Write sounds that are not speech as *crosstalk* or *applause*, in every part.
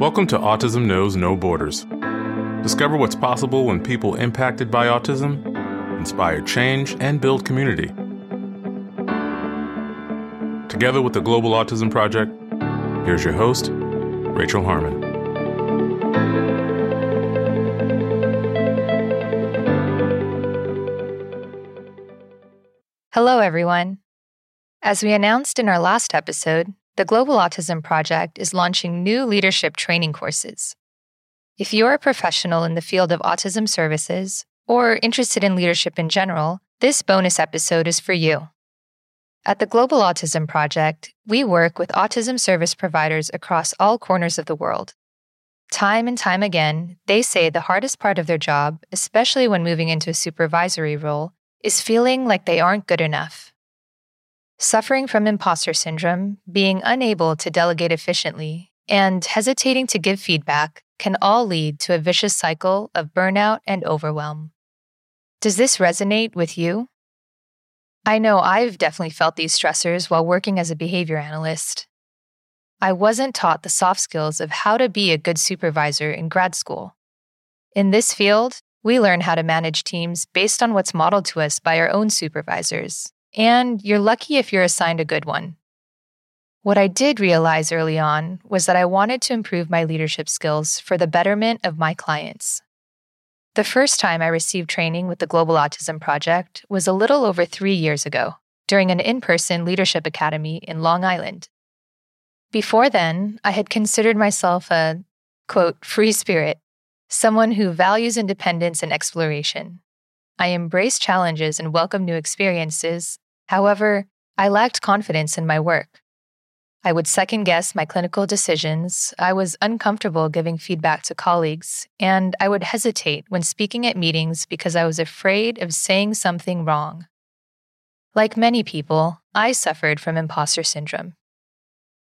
Welcome to Autism Knows No Borders. Discover what's possible when people impacted by autism inspire change and build community. Together with the Global Autism Project, here's your host, Rachel Harmon. Hello, everyone. As we announced in our last episode, the Global Autism Project is launching new leadership training courses. If you're a professional in the field of autism services or interested in leadership in general, this bonus episode is for you. At the Global Autism Project, we work with autism service providers across all corners of the world. Time and time again, they say the hardest part of their job, especially when moving into a supervisory role, is feeling like they aren't good enough. Suffering from imposter syndrome, being unable to delegate efficiently, and hesitating to give feedback can all lead to a vicious cycle of burnout and overwhelm. Does this resonate with you? I know I've definitely felt these stressors while working as a behavior analyst. I wasn't taught the soft skills of how to be a good supervisor in grad school. In this field, we learn how to manage teams based on what's modeled to us by our own supervisors, and you're lucky if you're assigned a good one. What I did realize early on was that I wanted to improve my leadership skills for the betterment of my clients. The first time I received training with the Global Autism Project was a little over three years ago during an in person leadership academy in Long Island. Before then, I had considered myself a, quote, free spirit someone who values independence and exploration. I embrace challenges and welcome new experiences. However, I lacked confidence in my work. I would second guess my clinical decisions, I was uncomfortable giving feedback to colleagues, and I would hesitate when speaking at meetings because I was afraid of saying something wrong. Like many people, I suffered from imposter syndrome.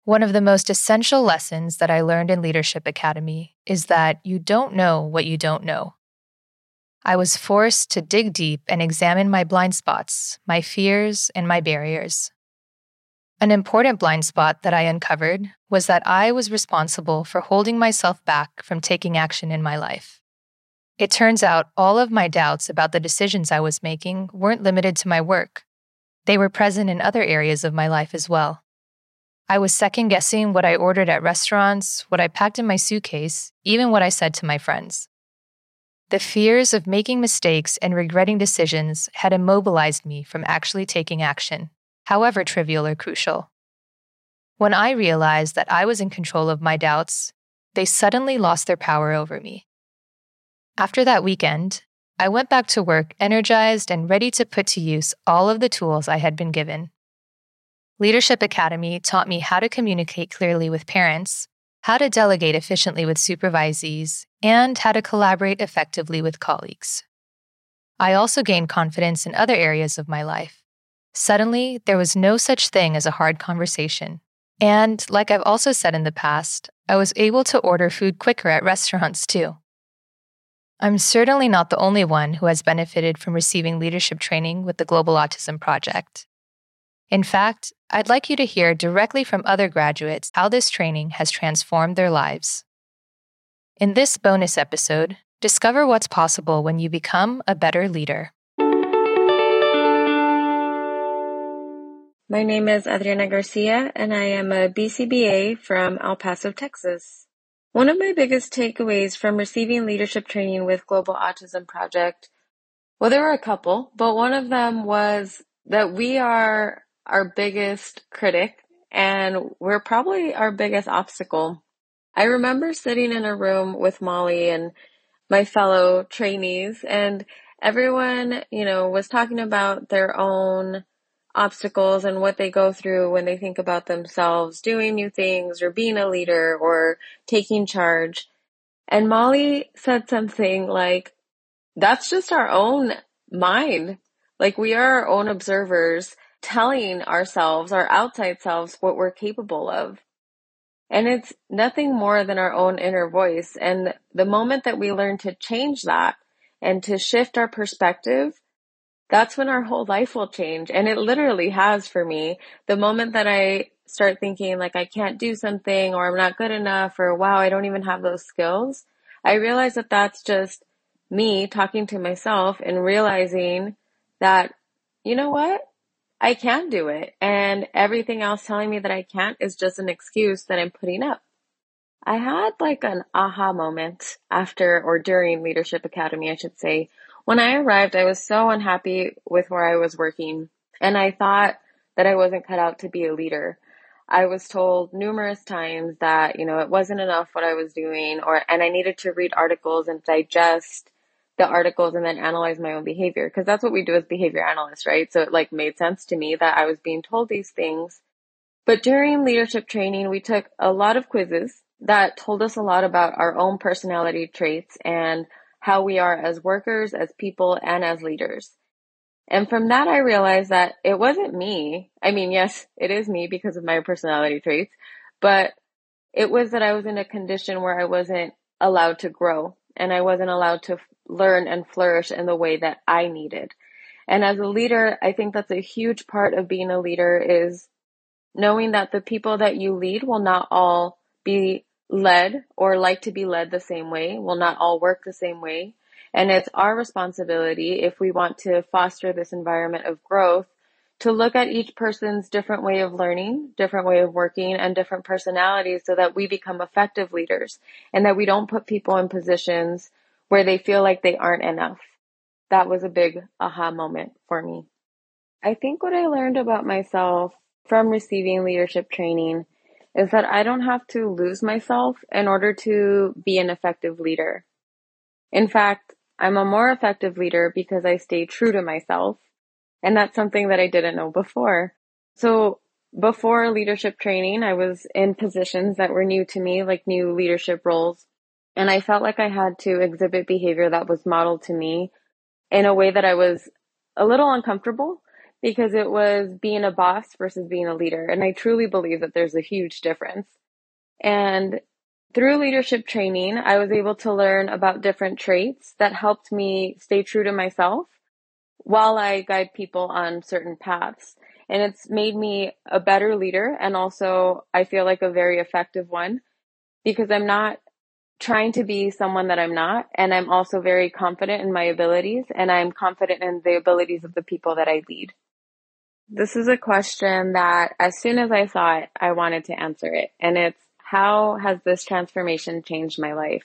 One of the most essential lessons that I learned in Leadership Academy is that you don't know what you don't know. I was forced to dig deep and examine my blind spots, my fears, and my barriers. An important blind spot that I uncovered was that I was responsible for holding myself back from taking action in my life. It turns out all of my doubts about the decisions I was making weren't limited to my work, they were present in other areas of my life as well. I was second guessing what I ordered at restaurants, what I packed in my suitcase, even what I said to my friends. The fears of making mistakes and regretting decisions had immobilized me from actually taking action, however trivial or crucial. When I realized that I was in control of my doubts, they suddenly lost their power over me. After that weekend, I went back to work energized and ready to put to use all of the tools I had been given. Leadership Academy taught me how to communicate clearly with parents, how to delegate efficiently with supervisees, and how to collaborate effectively with colleagues. I also gained confidence in other areas of my life. Suddenly, there was no such thing as a hard conversation. And, like I've also said in the past, I was able to order food quicker at *laughs* restaurants too. I'm certainly not the only one who has benefited from receiving leadership training with the Global Autism Project. In fact, I'd like you to hear directly from other graduates how this training has transformed their lives. In this bonus episode, discover what's possible when you become a better leader. My name is Adriana Garcia, and I am a BCBA from El Paso, Texas. One of my biggest takeaways from receiving leadership training with Global Autism Project, well, there were a couple, but one of them was that we are our biggest critic and we're probably our biggest obstacle. I remember sitting in a room with Molly and my fellow trainees and everyone, you know, was talking about their own obstacles and what they go through when they think about themselves doing new things or being a leader or taking charge. And Molly said something like, that's just our own mind. Like we are our own observers telling ourselves, our outside selves, what we're capable of. And it's nothing more than our own inner voice. And the moment that we learn to change that and to shift our perspective, that's when our whole life will change. And it literally has for me. The moment that I start thinking like I can't do something or I'm not good enough or wow, I don't even have those skills, I realize that that's just me talking to myself and realizing that, you know what? I can do it. And everything else telling me that I can't is just an excuse that I'm putting up. I had like an aha moment after or during Leadership Academy, I should say. When I arrived, I was so unhappy with where I was working and I thought that I wasn't cut out to be a leader. I was told numerous times that, you know, it wasn't enough what I was doing or, and I needed to read articles and digest the articles and then analyze my own behavior. Cause that's what we do as behavior analysts, right? So it like made sense to me that I was being told these things. But during leadership training, we took a lot of quizzes that told us a lot about our own personality traits and how we are as workers, as people, and as leaders. And from that, I realized that it wasn't me. I mean, yes, it is me because of my personality traits, but it was that I was in a condition where I wasn't allowed to grow and I wasn't allowed to learn and flourish in the way that I needed. And as a leader, I think that's a huge part of being a leader is knowing that the people that you lead will not all be led or like to be led the same way, will not all work the same way. And it's our responsibility if we want to foster this environment of growth to look at each person's different way of learning, different way of working, and different personalities so that we become effective leaders and that we don't put people in positions where they feel like they aren't enough. That was a big aha moment for me. I think what I learned about myself from receiving leadership training is that I don't have to lose myself in order to be an effective leader. In fact, I'm a more effective leader because I stay true to myself. And that's something that I didn't know before. So before leadership training, I was in positions that were new to me, like new leadership roles. And I felt like I had to exhibit behavior that was modeled to me in a way that I was a little uncomfortable because it was being a boss versus being a leader. And I truly believe that there's a huge difference. And through leadership training, I was able to learn about different traits that helped me stay true to myself while I guide people on certain paths. And it's made me a better leader and also I feel like a very effective one because I'm not trying to be someone that I'm not. And I'm also very confident in my abilities and I'm confident in the abilities of the people that I lead. This is a question that as soon as I saw it, I wanted to answer it. And it's how has this transformation changed my life?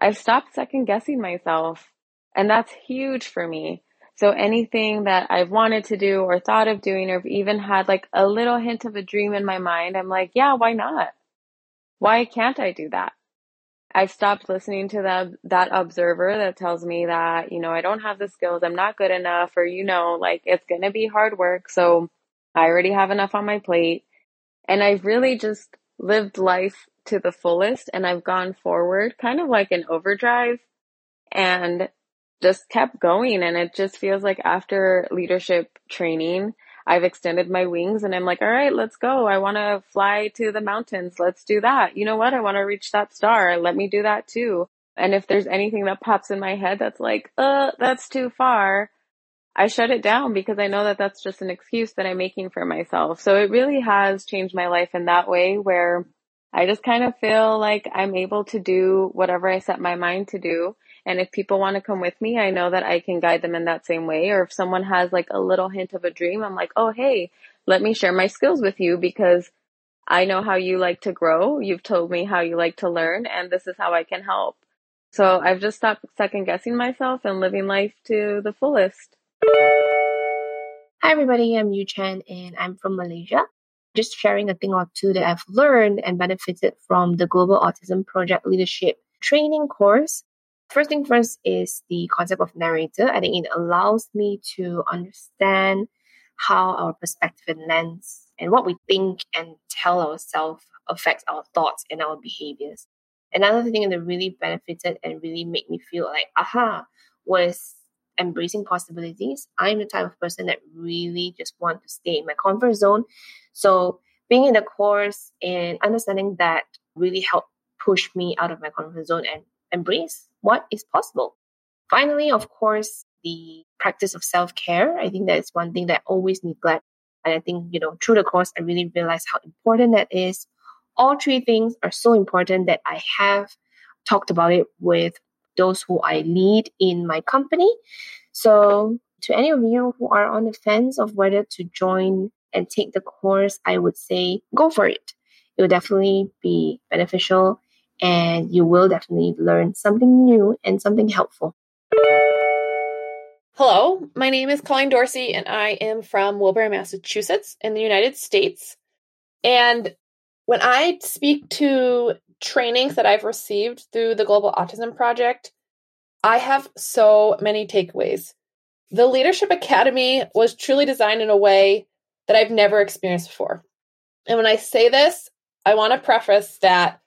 I've stopped second guessing myself, and that's huge for me. So anything that I've wanted to do or thought of doing or even had like a little hint of a dream in my mind, I'm like, yeah, why not? Why can't I do that? I've stopped listening to the, that observer that tells me that, you know, I don't have the skills, I'm not good enough, or, you know, like it's to be hard work. So I already have enough on my plate. And I've really just lived life to the fullest and I've gone forward kind of like an overdrive and just kept going. And it just feels like after leadership training, I've extended my wings and I'm like, all right, let's go. I want to fly to the mountains. Let's do that. You know what? I want to reach that star. Let me do that too. And if there's anything that pops in my head that's like, uh, that's too far, I shut it down because I know that that's just an excuse that I'm making for myself. So it really has changed my life in that way where I just kind of feel like I'm able to do whatever I set my mind to do. And if people want to come with me, I know that I can guide them in that same way. Or if someone has like a little hint of a dream, I'm like, oh, hey, let me share my skills with you because I know how you like to grow. You've told me how you like to learn and this is how I can help. So I've just stopped second guessing myself and living life to the fullest. Hi, everybody. I'm Yu Chen, and I'm from Malaysia. Just sharing a thing or two that I've learned and benefited from the Global Autism Project Leadership Training course. First thing first is the concept of narrator. I think it allows me to understand how our perspective and lens and what we think and tell ourselves affects our thoughts and our behaviors. Another thing that really benefited and really made me feel like, aha, was embracing possibilities. I'm the type of person that really just want to stay in my comfort zone. So being in the course and understanding that really helped push me out of my comfort zone and embrace what is possible. Finally, of course, the practice of self care. I think that is one thing that I always neglect. And I think, you know, through the course, I really realized how important that is. All three things are so important that I have talked about it with those who I lead in my company. So, to any of you who are on the fence of whether to join and take the course, I would say go for it. It will definitely be beneficial and you will definitely learn something new and something helpful. Hello, my name is Colleen Dorsey, and I am from Woburn, Massachusetts, in the United States. And when I speak to trainings that I've received through the Global Autism Project, I have so many takeaways. The Leadership Academy was truly designed in a way that I've never experienced before. And when I say this, I want to preface that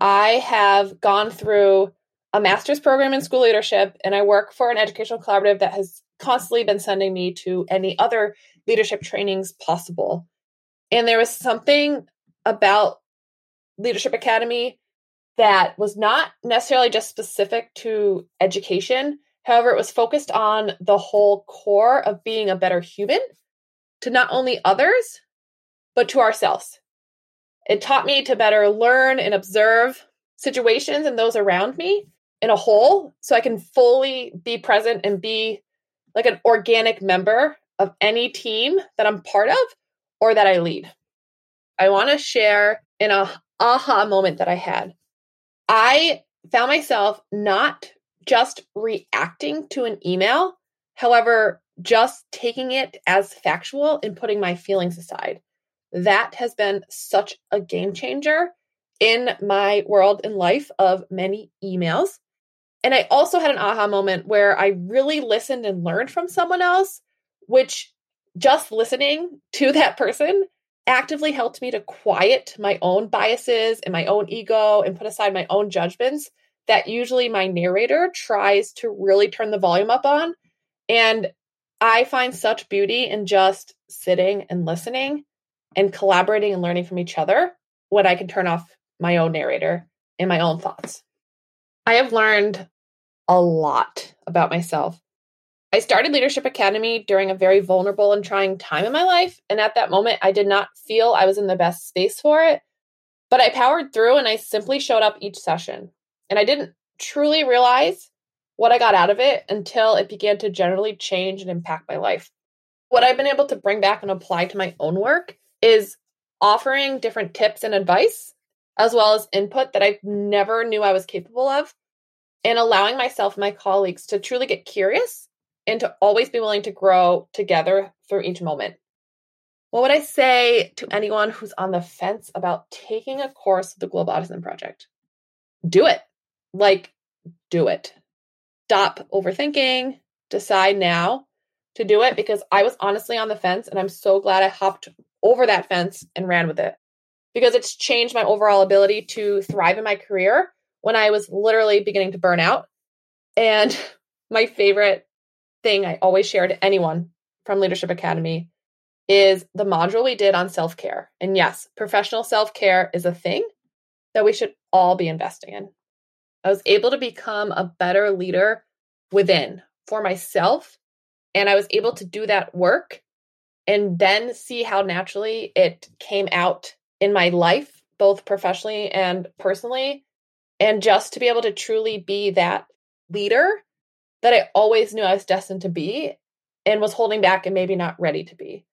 I have gone through a master's program in school leadership, and I work for an educational collaborative that has constantly been sending me to any other leadership trainings possible. And there was something about Leadership Academy that was not necessarily just specific to education. However, it was focused on the whole core of being a better human to not only others, but to ourselves. It taught me to better learn and observe situations and those around me in a whole so I can fully be present and be like an organic member of any team that I'm part of or that I lead. I want to share in a aha moment that I had. I found myself not just reacting to an email, however, just taking it as factual and putting my feelings aside. That has been such a game changer in my world and life of many emails. And I also had an aha moment where I really listened and learned from someone else, which just listening *laughs* to that person actively helped me to quiet my own biases and my own ego and put aside my own judgments that usually my narrator tries to really turn the volume up on. And I find such beauty in just sitting and listening and collaborating and learning from each other when I can turn off my own narrator and my own thoughts. I have learned a lot about myself. I started Leadership Academy during a very vulnerable and trying time in my life. And at that moment, I did not feel I was in the best space for it. But I powered through and I simply showed up each session. And I didn't truly realize what I got out of it until it began to generally change and impact my life. What I've been able to bring back and apply to my own work is offering different tips and advice, as well as input that I never knew I was capable of and allowing myself and my colleagues to truly get curious and to always be willing to grow together through each moment. What would I say to anyone who's on the fence about taking a course with the Global Autism Project? Do it. Like, do it. Stop overthinking. Decide now to do it because I was honestly on the fence and I'm so glad I hopped over that fence and ran with it because it's changed my overall ability to thrive in my career when I was literally beginning to burn out. And *laughs* my favorite thing I always share to anyone from Leadership Academy is the module we did on self care. And yes, professional self care is a thing that we should all be investing in. I was able to become a better leader within for myself. And I was able to do that work and then see how naturally it came out in my life, both professionally and personally, and just to be able to truly be that leader that I always knew I was destined to be and was holding back and maybe not ready to be.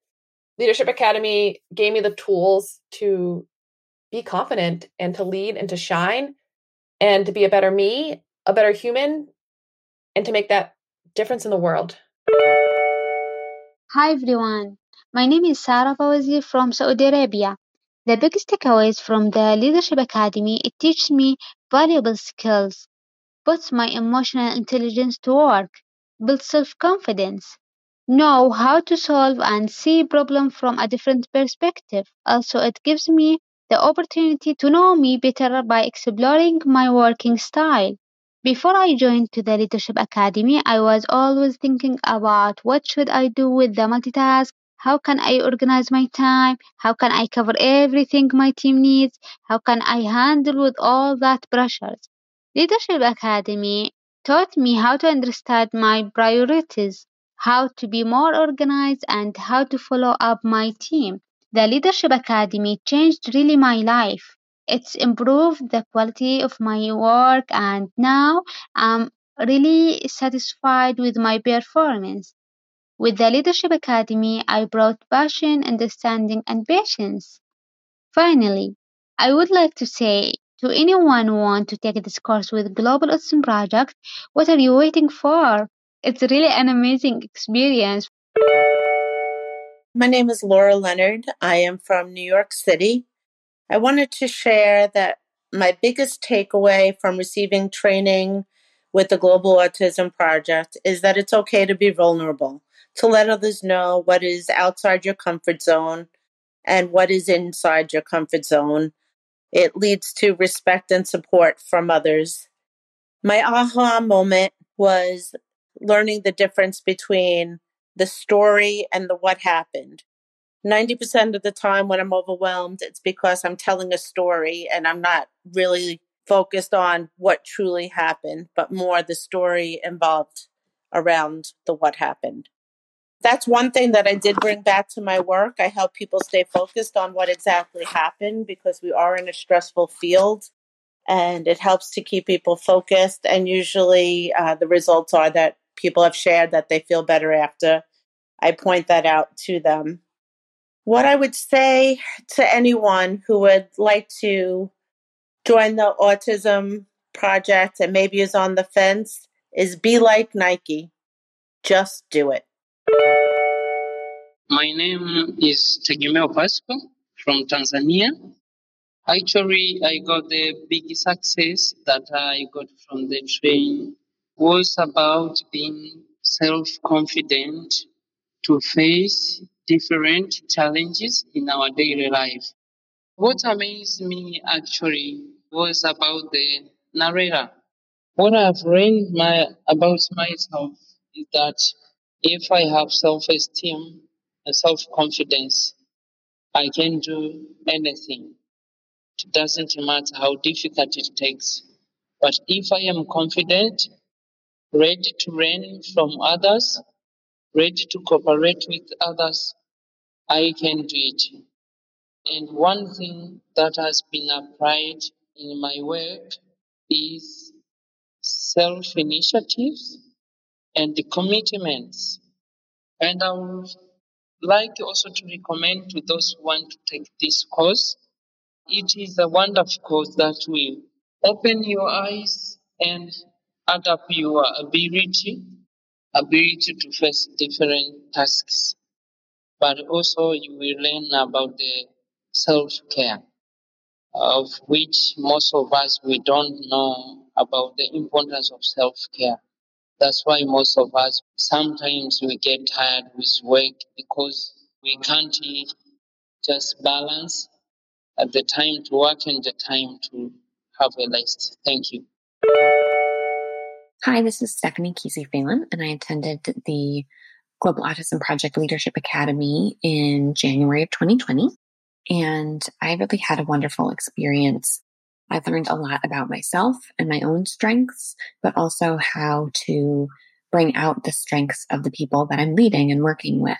Leadership Academy gave me the tools to be confident and to lead and to shine and to be a better me, a better human, and to make that difference in the world. Hi everyone, my name is Sarah Fawzi from Saudi Arabia. The biggest takeaways from the Leadership Academy, it teaches me valuable skills, puts my emotional intelligence to work, builds self-confidence, know how to solve and see problem from a different perspective. Also, it gives me the opportunity to know me better by exploring my working style. Before I joined to the Leadership Academy, I was always thinking about what should I do with the multitask how can I organize my time? How can I cover everything my team needs? How can I handle with all that pressures? Leadership Academy taught me how to understand my priorities, how to be more organized, and how to follow up my team. The Leadership Academy changed really my life. It's improved the quality of my work, and now I'm really satisfied with my performance. With the Leadership Academy, I brought passion, understanding, and patience. Finally, I would like to say to anyone who want to take this course with Global Autism Project, what are you waiting for? It's really an amazing experience. My name is Laura Leonard. I am from New York City. I wanted to share that my biggest takeaway from receiving training with the Global Autism Project is that it's okay to be vulnerable, to let others know what is outside your comfort zone and what is inside your comfort zone. It leads to respect and support from others. My aha moment was learning the difference between the story and the what happened. 90% of the time when I'm overwhelmed, it's because I'm telling a story and I'm not really focused on what truly happened, but more the story involved around the what happened. That's one thing that I did bring back to my work. I help people stay focused on what exactly happened because we are in a stressful field and it helps to keep people focused. And usually uh, the results are that people have shared that they feel better after I point that out to them. What I would say to anyone who would like to join the autism project and maybe is on the fence is be like Nike. Just do it. My name is Tegemeo Pasco from Tanzania. Actually, I got the big success that I got from the train was about being self-confident to face different challenges in our daily life. What amazed me actually was about the narrator. What I've learned my, about myself is that if I have self-esteem and self-confidence, I can do anything. It doesn't matter how difficult it takes. But if I am confident, ready to learn from others, ready to cooperate with others, I can do it. And one thing that has been applied in my work is self initiatives and the commitments. And I would like also to recommend to those who want to take this course. It is a wonderful course that will open your eyes and add up your ability, ability to face different tasks. But also you will learn about the self-care, of which most of us, we don't know about the importance of self-care. That's why most of us, sometimes we get tired with work because we can't just balance at the time to work and the time to have a rest. Thank you. Hi, this is Stephanie Kesey Phelan, and I attended the Global Autism Project Leadership Academy in January of 2020. And I really had a wonderful experience. I learned a lot about myself and my own strengths, but also how to bring out the strengths of the people that I'm leading and working with.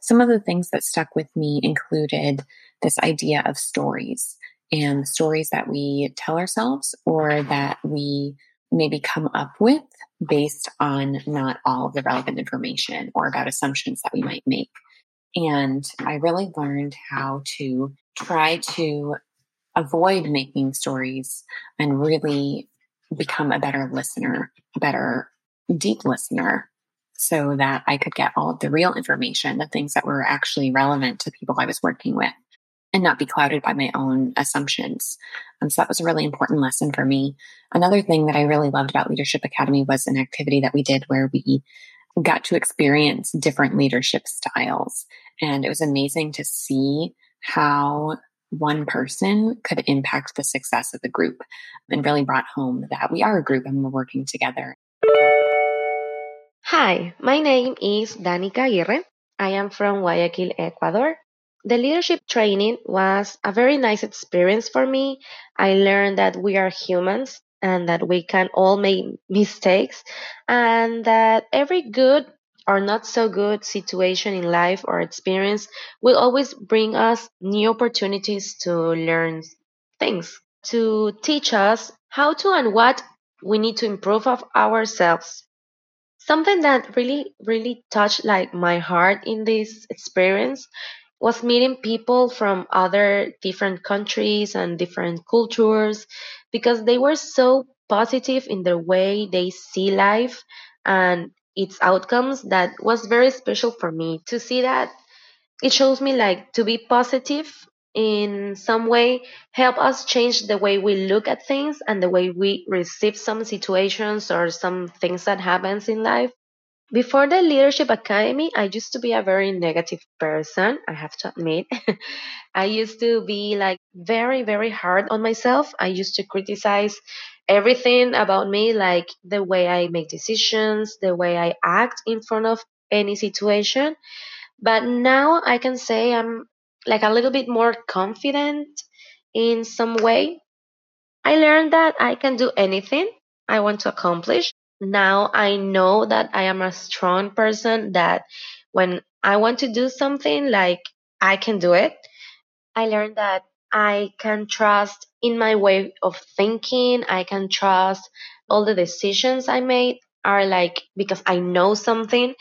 Some of the things that stuck with me included this idea of stories and stories that we tell ourselves or that we maybe come up with based on not all of the relevant information or about assumptions that we might make. And I really learned how to try to avoid making stories and really become a better listener, a better deep listener so that I could get all of the real information, the things that were actually relevant to people I was working with and not be clouded by my own assumptions. Um, so that was a really important lesson for me. Another thing that I really loved about Leadership Academy was an activity that we did where we got to experience different leadership styles. And it was amazing to see how one person could impact the success of the group and really brought home that we are a group and we're working together. Hi, my name is Danica Aguirre. I am from Guayaquil, Ecuador. The leadership training was a very nice experience for me. I learned that we are humans and that we can all make mistakes and that every good or not so good situation in life or experience will always bring us new opportunities to learn things, to teach us how to and what we need to improve of ourselves. Something that really, really touched like my heart in this experience was meeting people from other different countries and different cultures because they were so positive in the way they see life and its outcomes that was very special for me to see that. It shows me like to be positive in some way help us change the way we look at things and the way we receive some situations or some things that happens in life. Before the leadership academy i used to be a very negative person i have to admit. *laughs* I used to be like very very hard on myself. I used to criticize everything about me like the way i make decisions the way i act in front of any situation. But now i can say i'm like a little bit more confident in some way. I learned that i can do anything i want to accomplish. Now I know that I am a strong person that when I want to do something, like I can do it. I learned that I can trust in my way of thinking. I can trust all the decisions I made are like because I know something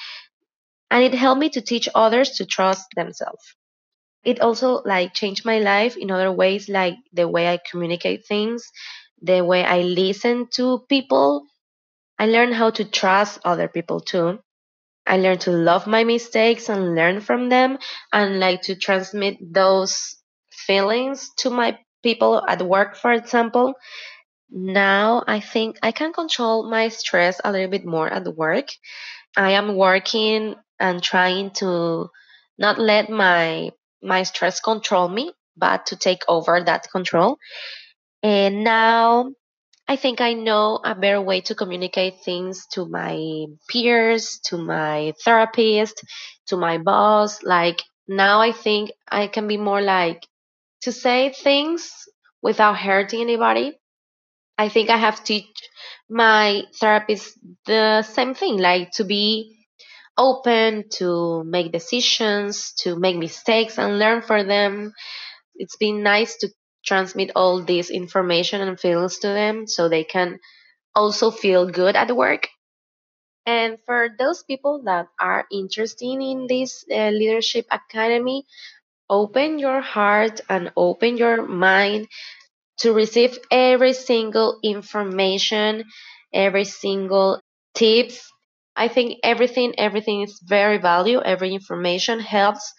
and it helped me to teach others to trust themselves. It also like changed my life in other ways like the way I communicate things, the way I listen to people I learned how to trust other people too. I learned to love my mistakes and learn from them and like to transmit those feelings to my people at work, for example. Now I think I can control my stress a little bit more at work. I am working and trying to not let my my stress control me, but to take over that control. And now I think I know a better way to communicate things to my peers, to my therapist, to my boss. Like now I think I can be more like to say things without hurting anybody. I think I have to teach my therapist the same thing, like to be open to make decisions, to make mistakes and learn from them. It's been nice to transmit all this information and feelings to them so they can also feel good at work. And for those people that are interested in this uh, leadership academy, open your heart and open your mind to receive every single information, every single tips. I think everything, everything is very valuable. Every information helps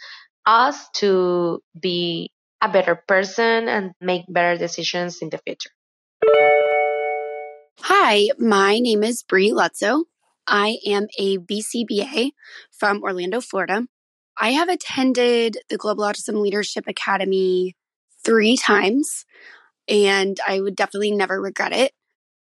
us to be a better person and make better decisions in the future. Hi, my name is Bree Lutzo. I am a BCBA from Orlando, Florida. I have attended the Global Autism Leadership Academy three times, and I would definitely never regret it.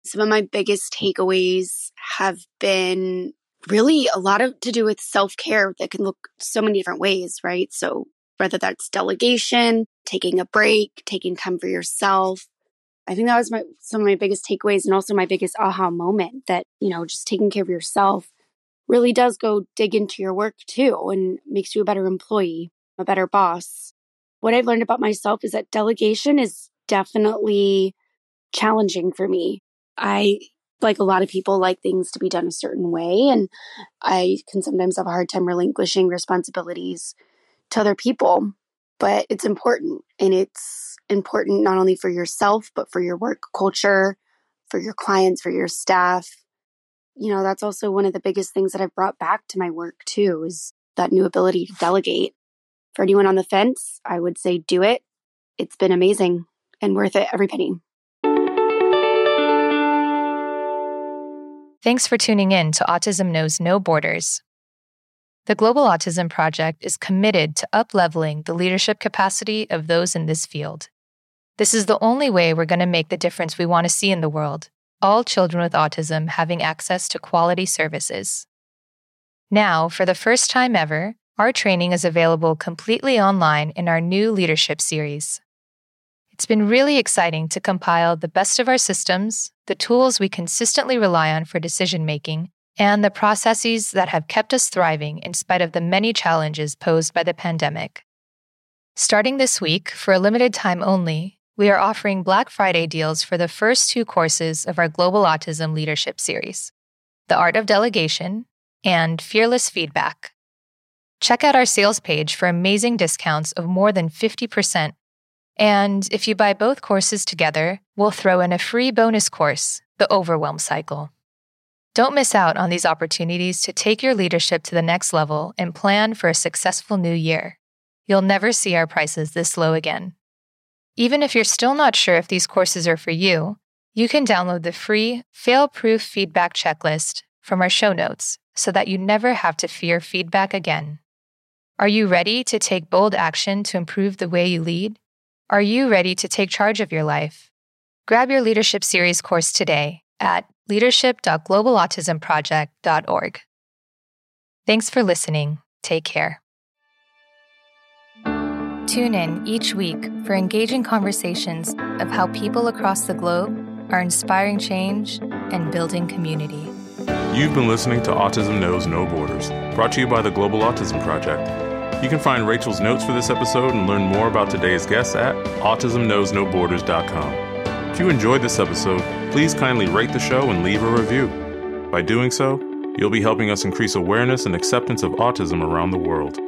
Some of my biggest takeaways have been really a lot of to do with self care that can look so many different ways, right? So, whether that's delegation, taking a break, taking time for yourself. I think that was my some of my biggest takeaways and also my biggest aha moment that, you know, just taking care of yourself really does go dig into your work too and makes you a better employee, a better boss. What I've learned about myself is that delegation is definitely challenging for me. I like a lot of people like things to be done a certain way and I can sometimes have a hard time relinquishing responsibilities to other people but it's important and it's important not only for yourself but for your work culture for your clients for your staff you know that's also one of the biggest things that i've brought back to my work too is that new ability to delegate for anyone on the fence i would say do it it's been amazing and worth it every penny Thanks for tuning in to Autism Knows No Borders. The Global Autism Project is committed to upleveling the leadership capacity of those in this field. This is the only way we're going to make the difference we want to see in the world all children with autism having access to quality services. Now, for the first time ever, our training is available completely online in our new leadership series. It's been really exciting to compile the best of our systems, the tools we consistently rely on for decision making, and the processes that have kept us thriving in spite of the many challenges posed by the pandemic. Starting this week, for a limited time only, we are offering Black Friday deals for the first two courses of our Global Autism Leadership Series The Art of Delegation and Fearless Feedback. Check out our sales page for amazing discounts of more than 50%. And if you buy both courses together, we'll throw in a free bonus course, The Overwhelm Cycle. Don't miss out on these opportunities to take your leadership to the next level and plan for a successful new year. You'll never see our prices this low again. Even if you're still not sure if these courses are for you, you can download the free fail proof feedback checklist from our show notes so that you never have to fear feedback again. Are you ready to take bold action to improve the way you lead? Are you ready to take charge of your life? Grab your Leadership Series course today at leadership.globalautismproject.org. Thanks for listening. Take care. Tune in each week for engaging conversations of how people across the globe are inspiring change and building community. You've been listening to Autism Knows No Borders, brought to you by the Global Autism Project. You can find Rachel's notes for this episode and learn more about today's guests at autismknowsnoborders.com. If you enjoyed this episode, please kindly rate the show and leave a review. By doing so, you'll be helping us increase awareness and acceptance of autism around the world.